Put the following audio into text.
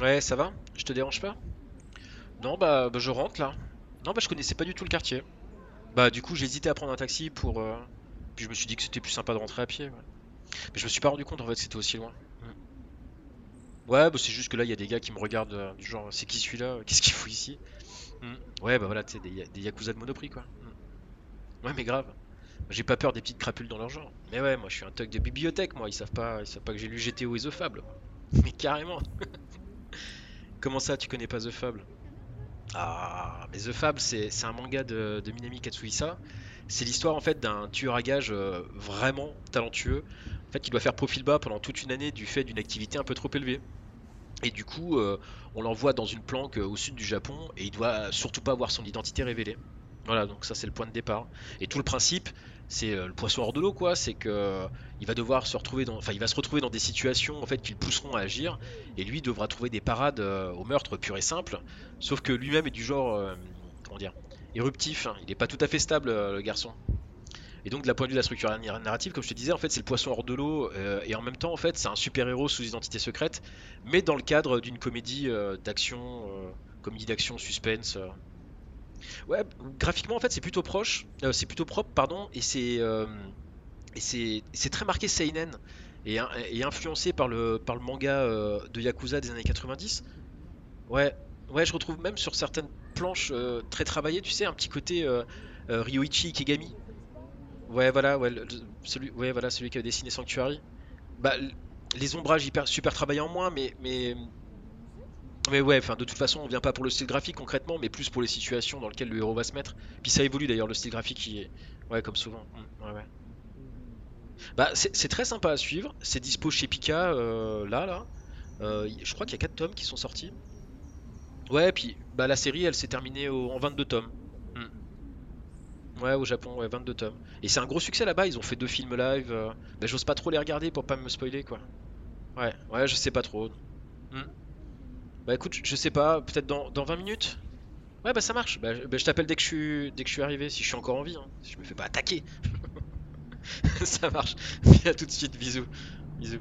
Ouais, ça va Je te dérange pas Non, bah, bah, je rentre là. Non, bah je connaissais pas du tout le quartier. Bah du coup j'ai hésité à prendre un taxi pour... euh, Puis je me suis dit que c'était plus sympa de rentrer à pied. ouais. Mais je me suis pas rendu compte en fait que c'était aussi loin. Mm. Ouais, bah c'est juste que là il y a des gars qui me regardent euh, du genre c'est qui celui-là Qu'est-ce qu'il fout ici Mm. Ouais, bah voilà, tu sais, des, ya- des yakuza de monoprix quoi. Mm. Ouais, mais grave. J'ai pas peur des petites crapules dans leur genre. Mais ouais, moi je suis un thug de bibliothèque, moi. Ils savent pas, ils savent pas que j'ai lu GTO et The Fable. Mais carrément. Comment ça, tu connais pas The Fable? Ah, mais The Fable, c'est un manga de, Minami Katsuhisa. C'est l'histoire en fait d'un tueur à gages euh, vraiment talentueux. En fait, qui doit faire profil bas pendant toute une année du fait d'une activité un peu trop élevée. Et du coup, euh, on l'envoie dans une planque euh, au sud du Japon et il doit surtout pas avoir son identité révélée. Voilà, donc ça c'est le point de départ. Et tout le principe, c'est euh, le poisson hors de l'eau, quoi. C'est que euh, il va devoir se retrouver dans, des situations en fait qui le pousseront à agir, et lui devra trouver des parades euh, au meurtre pur et simple. Sauf que lui-même est du genre, comment dire, éruptif. hein. Il n'est pas tout à fait stable, le garçon. Et donc, de la point de vue de la structure narr- narrative, comme je te disais, en fait, c'est le poisson hors de l'eau, et en même temps, en fait, c'est un super-héros sous identité secrète, mais dans le cadre d'une comédie d'action, comédie d'action, suspense. Ouais, graphiquement, en fait, c'est plutôt proche, euh, c'est plutôt propre, pardon, et c'est euh, et c'est c'est très marqué seinen et, in- et influencé par le par le manga euh, de Yakuza des années 90. Ouais, ouais, je retrouve même sur certaines planches très travaillées, tu sais, un petit côté Ryoichi Ikegami. Ouais, voilà, ouais, celui, ouais, voilà, celui qui a dessiné Sanctuary. Bah, les ombrages super travaillés en moins, mais mais mais ouais, enfin de toute façon, on vient pas pour le style graphique concrètement, mais plus pour les situations dans lesquelles le héros va se mettre. Puis ça évolue d'ailleurs le style graphique qui est ouais comme souvent. Mm, ouais, ouais. Bah c'est très sympa à suivre. C'est dispo chez Pika euh, là là. Euh, je crois qu'il y a 4 tomes qui sont sortis. Ouais, puis bah la série elle s'est terminée en 22 tomes. Mm. Ouais, au Japon, ouais, 22 tomes. Et c'est un gros succès là-bas, ils ont fait deux films live. euh, Bah, j'ose pas trop les regarder pour pas me spoiler quoi. Ouais, ouais, je sais pas trop. Mm. Bah écoute, je sais pas, peut-être dans, dans 20 minutes? Ouais, bah ça marche. Bah, je bah, t'appelle dès que je suis, arrivé, si je suis encore en vie, hein. Si je me fais pas attaquer. Ça marche. À tout de suite, bisous. Bisous.